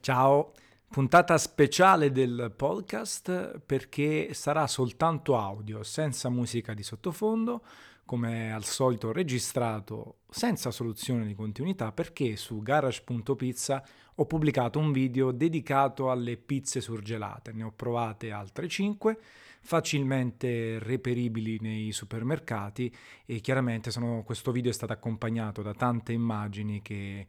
Ciao, puntata speciale del podcast perché sarà soltanto audio, senza musica di sottofondo, come al solito registrato senza soluzione di continuità perché su garage.pizza ho pubblicato un video dedicato alle pizze surgelate, ne ho provate altre 5 facilmente reperibili nei supermercati e chiaramente sono, questo video è stato accompagnato da tante immagini che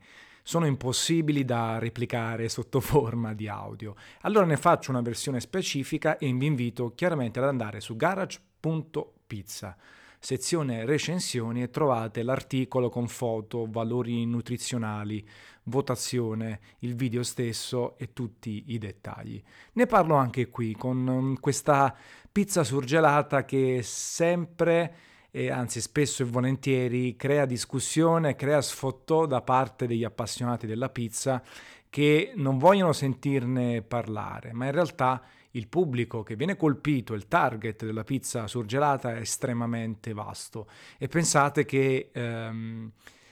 sono impossibili da replicare sotto forma di audio. Allora ne faccio una versione specifica e vi invito chiaramente ad andare su garage.pizza sezione recensioni e trovate l'articolo con foto, valori nutrizionali, votazione, il video stesso e tutti i dettagli. Ne parlo anche qui con mm, questa pizza surgelata che sempre e anzi spesso e volentieri crea discussione, crea sfottò da parte degli appassionati della pizza che non vogliono sentirne parlare, ma in realtà il pubblico che viene colpito, il target della pizza surgelata è estremamente vasto. E pensate che ehm,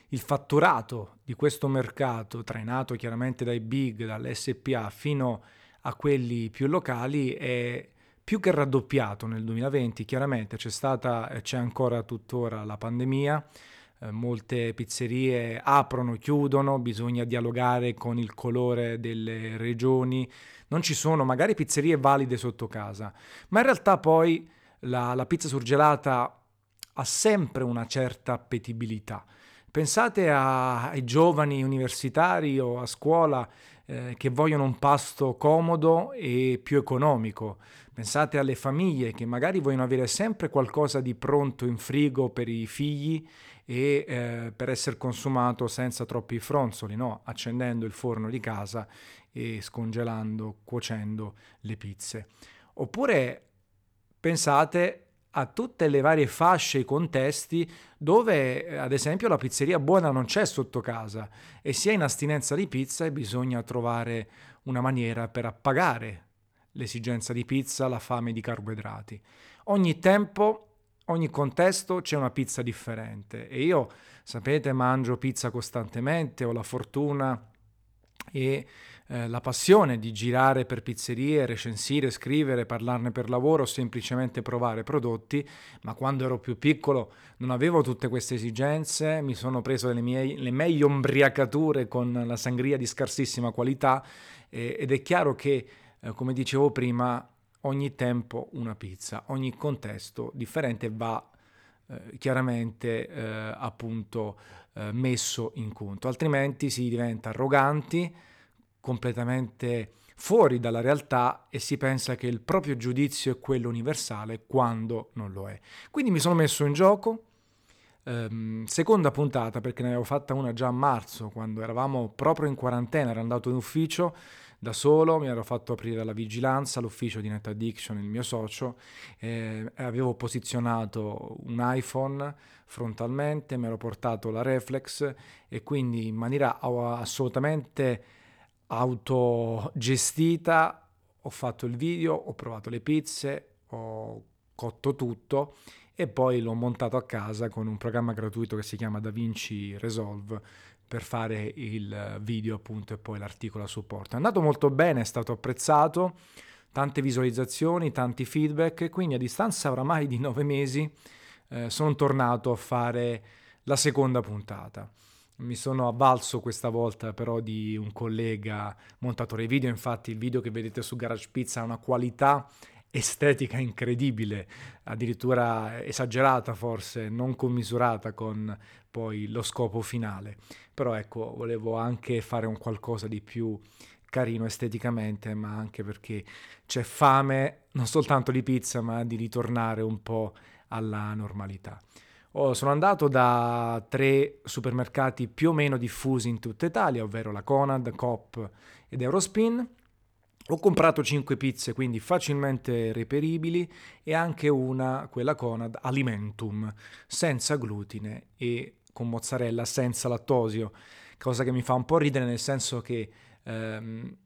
il fatturato di questo mercato, trainato chiaramente dai big, dall'SPA fino a quelli più locali, è più che raddoppiato nel 2020. Chiaramente c'è stata e c'è ancora tuttora la pandemia, eh, molte pizzerie aprono, chiudono, bisogna dialogare con il colore delle regioni, non ci sono magari pizzerie valide sotto casa, ma in realtà poi la, la pizza surgelata ha sempre una certa appetibilità. Pensate a, ai giovani universitari o a scuola eh, che vogliono un pasto comodo e più economico. Pensate alle famiglie che magari vogliono avere sempre qualcosa di pronto in frigo per i figli e eh, per essere consumato senza troppi fronzoli, no? accendendo il forno di casa e scongelando, cuocendo le pizze. Oppure pensate a tutte le varie fasce, i contesti dove eh, ad esempio la pizzeria buona non c'è sotto casa e si è in astinenza di pizza e bisogna trovare una maniera per appagare l'esigenza di pizza, la fame di carboidrati. Ogni tempo, ogni contesto c'è una pizza differente e io, sapete, mangio pizza costantemente, ho la fortuna e eh, la passione di girare per pizzerie, recensire, scrivere, parlarne per lavoro semplicemente provare prodotti, ma quando ero più piccolo non avevo tutte queste esigenze, mi sono preso le, mie, le meglio ombriacature con la sangria di scarsissima qualità eh, ed è chiaro che, eh, come dicevo prima, ogni tempo una pizza, ogni contesto differente va eh, chiaramente eh, appunto eh, messo in conto, altrimenti si diventa arroganti, completamente fuori dalla realtà e si pensa che il proprio giudizio è quello universale quando non lo è. Quindi mi sono messo in gioco, ehm, seconda puntata perché ne avevo fatta una già a marzo quando eravamo proprio in quarantena, ero andato in ufficio da solo, mi ero fatto aprire la vigilanza, l'ufficio di Net Addiction, il mio socio, eh, avevo posizionato un iPhone frontalmente, mi ero portato la reflex e quindi in maniera assolutamente autogestita ho fatto il video, ho provato le pizze, ho cotto tutto e poi l'ho montato a casa con un programma gratuito che si chiama DaVinci Resolve per fare il video appunto e poi l'articolo a supporto. È andato molto bene, è stato apprezzato, tante visualizzazioni, tanti feedback quindi a distanza oramai di nove mesi eh, sono tornato a fare la seconda puntata. Mi sono avvalso questa volta però di un collega montatore video, infatti il video che vedete su Garage Pizza ha una qualità estetica incredibile, addirittura esagerata forse, non commisurata con poi lo scopo finale. Però ecco, volevo anche fare un qualcosa di più carino esteticamente, ma anche perché c'è fame non soltanto di pizza, ma di ritornare un po' alla normalità. Oh, sono andato da tre supermercati più o meno diffusi in tutta Italia, ovvero la Conad, Coop ed Eurospin ho comprato 5 pizze, quindi facilmente reperibili, e anche una, quella Conad, Alimentum, senza glutine e con mozzarella senza lattosio, cosa che mi fa un po' ridere nel senso che ehm,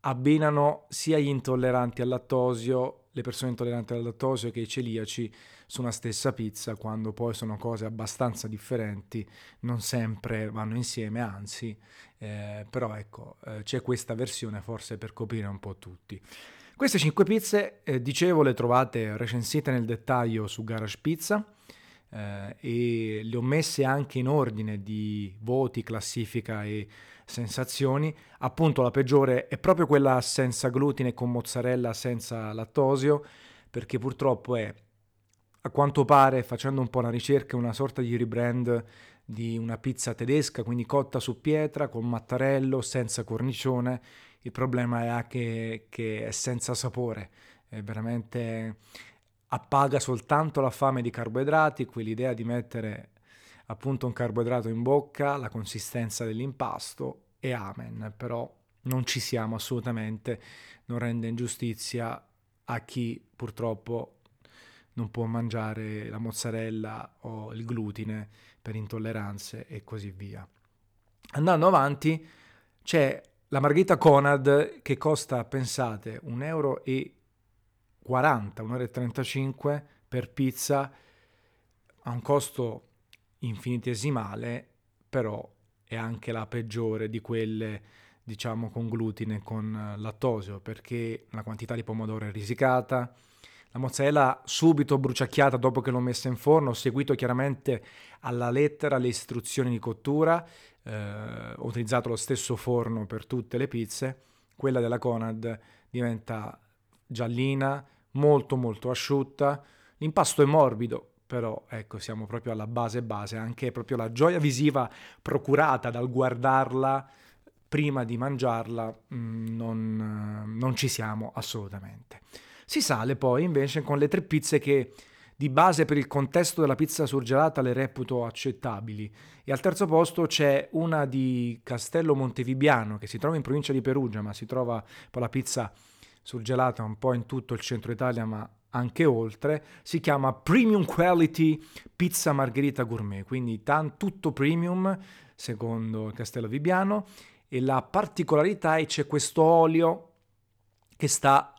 abbinano sia gli intolleranti al lattosio, le persone intolleranti al lattosio che i celiaci su una stessa pizza quando poi sono cose abbastanza differenti, non sempre vanno insieme, anzi, eh, però ecco, eh, c'è questa versione forse per coprire un po' tutti. Queste 5 pizze, eh, dicevo, le trovate recensite nel dettaglio su Garage Pizza eh, e le ho messe anche in ordine di voti, classifica e sensazioni. Appunto la peggiore è proprio quella senza glutine con mozzarella senza lattosio, perché purtroppo è a quanto pare, facendo un po' una ricerca, una sorta di rebrand di una pizza tedesca, quindi cotta su pietra, con mattarello, senza cornicione. Il problema è anche che è senza sapore, è veramente appaga soltanto la fame di carboidrati, quell'idea di mettere appunto un carboidrato in bocca, la consistenza dell'impasto e amen, però non ci siamo assolutamente, non rende ingiustizia a chi purtroppo non può mangiare la mozzarella o il glutine per intolleranze e così via. Andando avanti c'è la margherita Conad che costa, pensate, 1,40 euro, 1,35 euro per pizza, ha un costo infinitesimale, però è anche la peggiore di quelle diciamo con glutine, con lattosio, perché la quantità di pomodoro è risicata, la mozzarella subito bruciacchiata dopo che l'ho messa in forno, ho seguito chiaramente alla lettera le istruzioni di cottura, eh, ho utilizzato lo stesso forno per tutte le pizze, quella della Conad diventa giallina, molto molto asciutta, l'impasto è morbido, però ecco siamo proprio alla base base, anche proprio la gioia visiva procurata dal guardarla prima di mangiarla mm, non, non ci siamo assolutamente. Si sale poi invece con le tre pizze che di base per il contesto della pizza surgelata le reputo accettabili. E al terzo posto c'è una di Castello Montevibiano che si trova in provincia di Perugia ma si trova poi la pizza surgelata un po' in tutto il centro Italia ma anche oltre, si chiama Premium Quality Pizza Margherita Gourmet, quindi tan, tutto premium secondo Castello Vibiano. E la particolarità è c'è questo olio che sta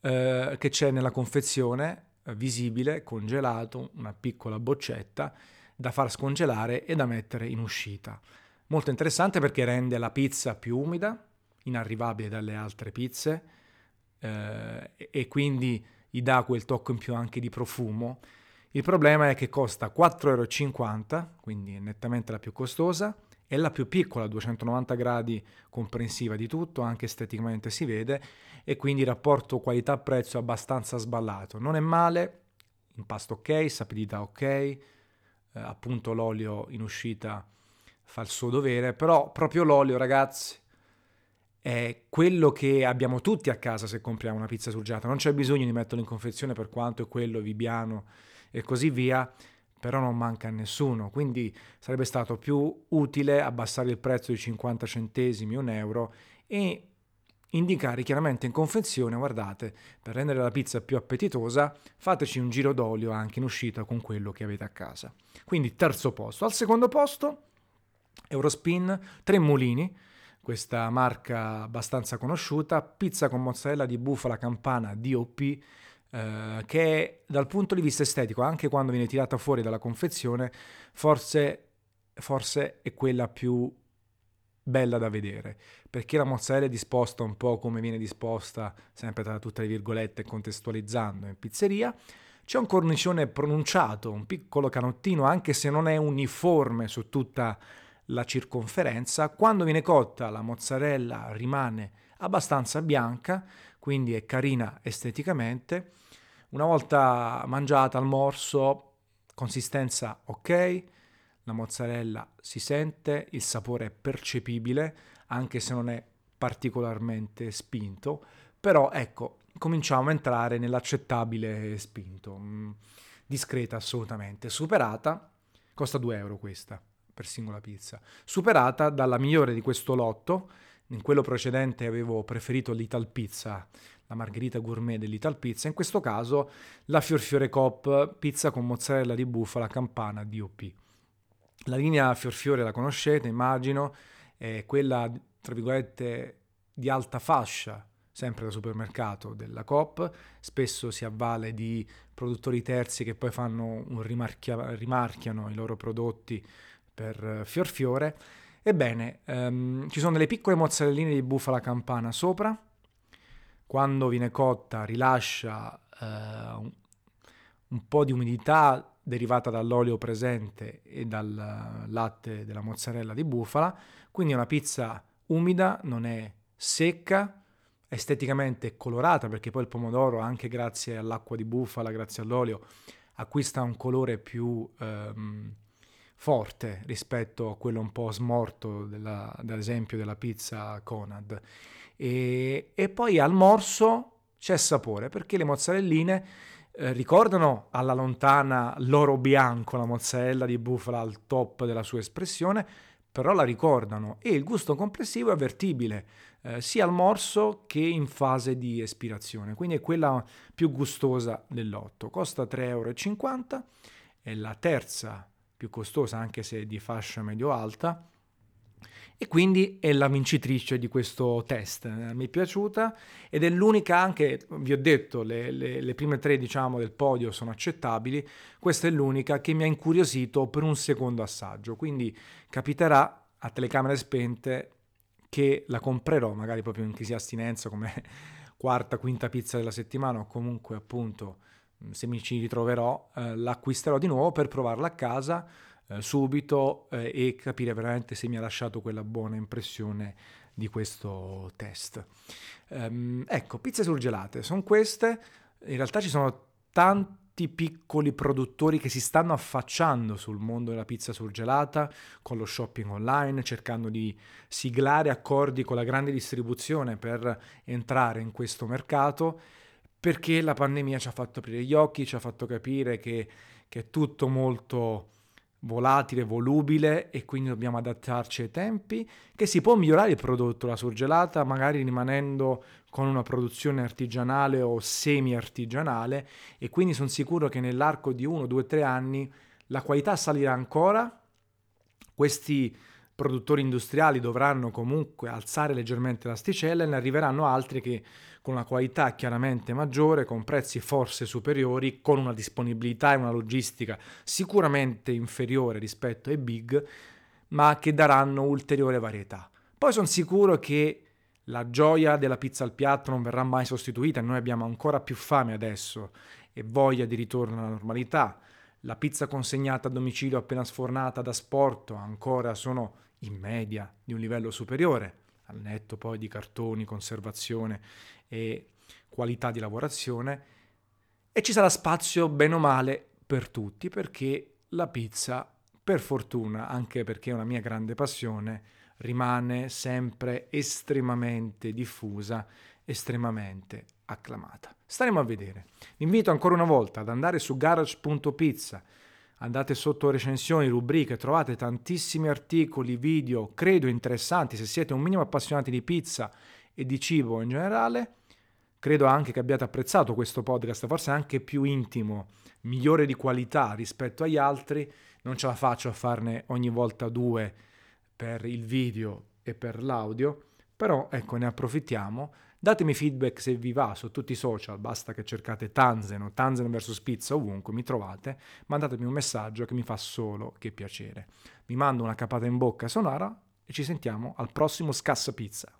eh, che c'è nella confezione, eh, visibile, congelato, una piccola boccetta da far scongelare e da mettere in uscita. Molto interessante perché rende la pizza più umida, inarrivabile dalle altre pizze eh, e quindi gli dà quel tocco in più anche di profumo. Il problema è che costa 4,50 euro, quindi è nettamente la più costosa, è la più piccola, 290 gradi comprensiva di tutto, anche esteticamente si vede, e quindi il rapporto qualità-prezzo è abbastanza sballato. Non è male, impasto ok, sapidità ok, eh, appunto l'olio in uscita fa il suo dovere, però proprio l'olio ragazzi è quello che abbiamo tutti a casa se compriamo una pizza surgelata, non c'è bisogno di metterlo in confezione per quanto è quello vibiano e così via, però non manca a nessuno, quindi sarebbe stato più utile abbassare il prezzo di 50 centesimi, un euro e indicare chiaramente in confezione, guardate, per rendere la pizza più appetitosa, fateci un giro d'olio anche in uscita con quello che avete a casa. Quindi terzo posto. Al secondo posto, Eurospin, Tre Mulini, questa marca abbastanza conosciuta, pizza con mozzarella di bufala campana DOP, eh, che dal punto di vista estetico, anche quando viene tirata fuori dalla confezione, forse, forse è quella più bella da vedere, perché la mozzarella è disposta un po' come viene disposta, sempre tra tutte le virgolette, contestualizzando in pizzeria. C'è un cornicione pronunciato, un piccolo canottino, anche se non è uniforme su tutta la circonferenza. Quando viene cotta la mozzarella rimane abbastanza bianca, quindi è carina esteticamente. Una volta mangiata al morso, consistenza ok, la mozzarella si sente, il sapore è percepibile, anche se non è particolarmente spinto, però ecco, cominciamo a entrare nell'accettabile spinto, mm, discreta assolutamente, superata, costa 2 euro questa per singola pizza, superata dalla migliore di questo lotto, in quello precedente avevo preferito l'Ital Pizza, la margherita gourmet dell'Ital Pizza, in questo caso la Fiorfiore Cop, pizza con mozzarella di bufala campana DOP. La linea Fiorfiore la conoscete, immagino, è quella, tra virgolette, di alta fascia sempre da supermercato della Coop, spesso si avvale di produttori terzi che poi fanno un rimarchia- rimarchiano i loro prodotti per fior fiore. Ebbene, ehm, ci sono delle piccole mozzarelline di bufala campana sopra, quando viene cotta rilascia eh, un, po' di umidità derivata dall'olio presente e dal latte della mozzarella di bufala, quindi è una pizza umida, non è secca, esteticamente colorata perché poi il pomodoro anche grazie all'acqua di bufala, grazie all'olio, acquista un colore più ehm, forte rispetto a quello un po' smorto della, ad esempio della pizza Conad. E, e poi al morso c'è sapore perché le mozzarelline eh, ricordano alla lontana l'oro bianco, la mozzarella di bufala al top della sua espressione, però la ricordano e il gusto complessivo è avvertibile eh, sia al morso che in fase di espirazione, quindi è quella più gustosa dell'otto. Costa 3,50 euro, è la terza più costosa anche se di fascia medio-alta. E quindi è la vincitrice di questo test. Mi è piaciuta ed è l'unica anche, vi ho detto, le, le, le, prime tre diciamo del podio sono accettabili, questa è l'unica che mi ha incuriosito per un secondo assaggio, quindi capiterà a telecamere spente che la comprerò magari proprio in crisi astinenza come quarta, quinta pizza della settimana o comunque appunto se mi ci ritroverò eh, l'acquisterò di nuovo per provarla a casa eh, subito eh, e capire veramente se mi ha lasciato quella buona impressione di questo test. Um, ecco, pizze surgelate sono queste, in realtà ci sono tanti piccoli produttori che si stanno affacciando sul mondo della pizza surgelata con lo shopping online, cercando di siglare accordi con la grande distribuzione per entrare in questo mercato perché la pandemia ci ha fatto aprire gli occhi, ci ha fatto capire che, che è tutto molto volatile, volubile e quindi dobbiamo adattarci ai tempi, che si può migliorare il prodotto, la surgelata, magari rimanendo con una produzione artigianale o semi-artigianale e quindi sono sicuro che nell'arco di uno, due, tre anni la qualità salirà ancora, questi produttori industriali dovranno comunque alzare leggermente l'asticella e ne arriveranno altri che con una qualità chiaramente maggiore, con prezzi forse superiori, con una disponibilità e una logistica sicuramente inferiore rispetto ai big, ma che daranno ulteriore varietà. Poi sono sicuro che la gioia della pizza al piatto non verrà mai sostituita, noi abbiamo ancora più fame adesso e voglia di ritorno alla normalità. La pizza consegnata a domicilio appena sfornata da sporto ancora sono in media di un livello superiore, al netto poi di cartoni, conservazione e qualità di lavorazione, e ci sarà spazio bene o male per tutti perché la pizza, per fortuna, anche perché è una mia grande passione, rimane sempre estremamente diffusa, estremamente acclamata. Staremo a vedere. Vi invito ancora una volta ad andare su garage.pizza andate sotto recensioni, rubriche, trovate tantissimi articoli, video, credo interessanti se siete un minimo appassionati di pizza e di cibo in generale. Credo anche che abbiate apprezzato questo podcast, forse anche più intimo, migliore di qualità rispetto agli altri. Non ce la faccio a farne ogni volta due per il video e per l'audio, però ecco ne approfittiamo Datemi feedback se vi va su tutti i social, basta che cercate Tanzen o Tanzen vs Pizza ovunque, mi trovate, mandatemi un messaggio che mi fa solo che piacere. Vi mando una capata in bocca sonora e ci sentiamo al prossimo Scassa Pizza.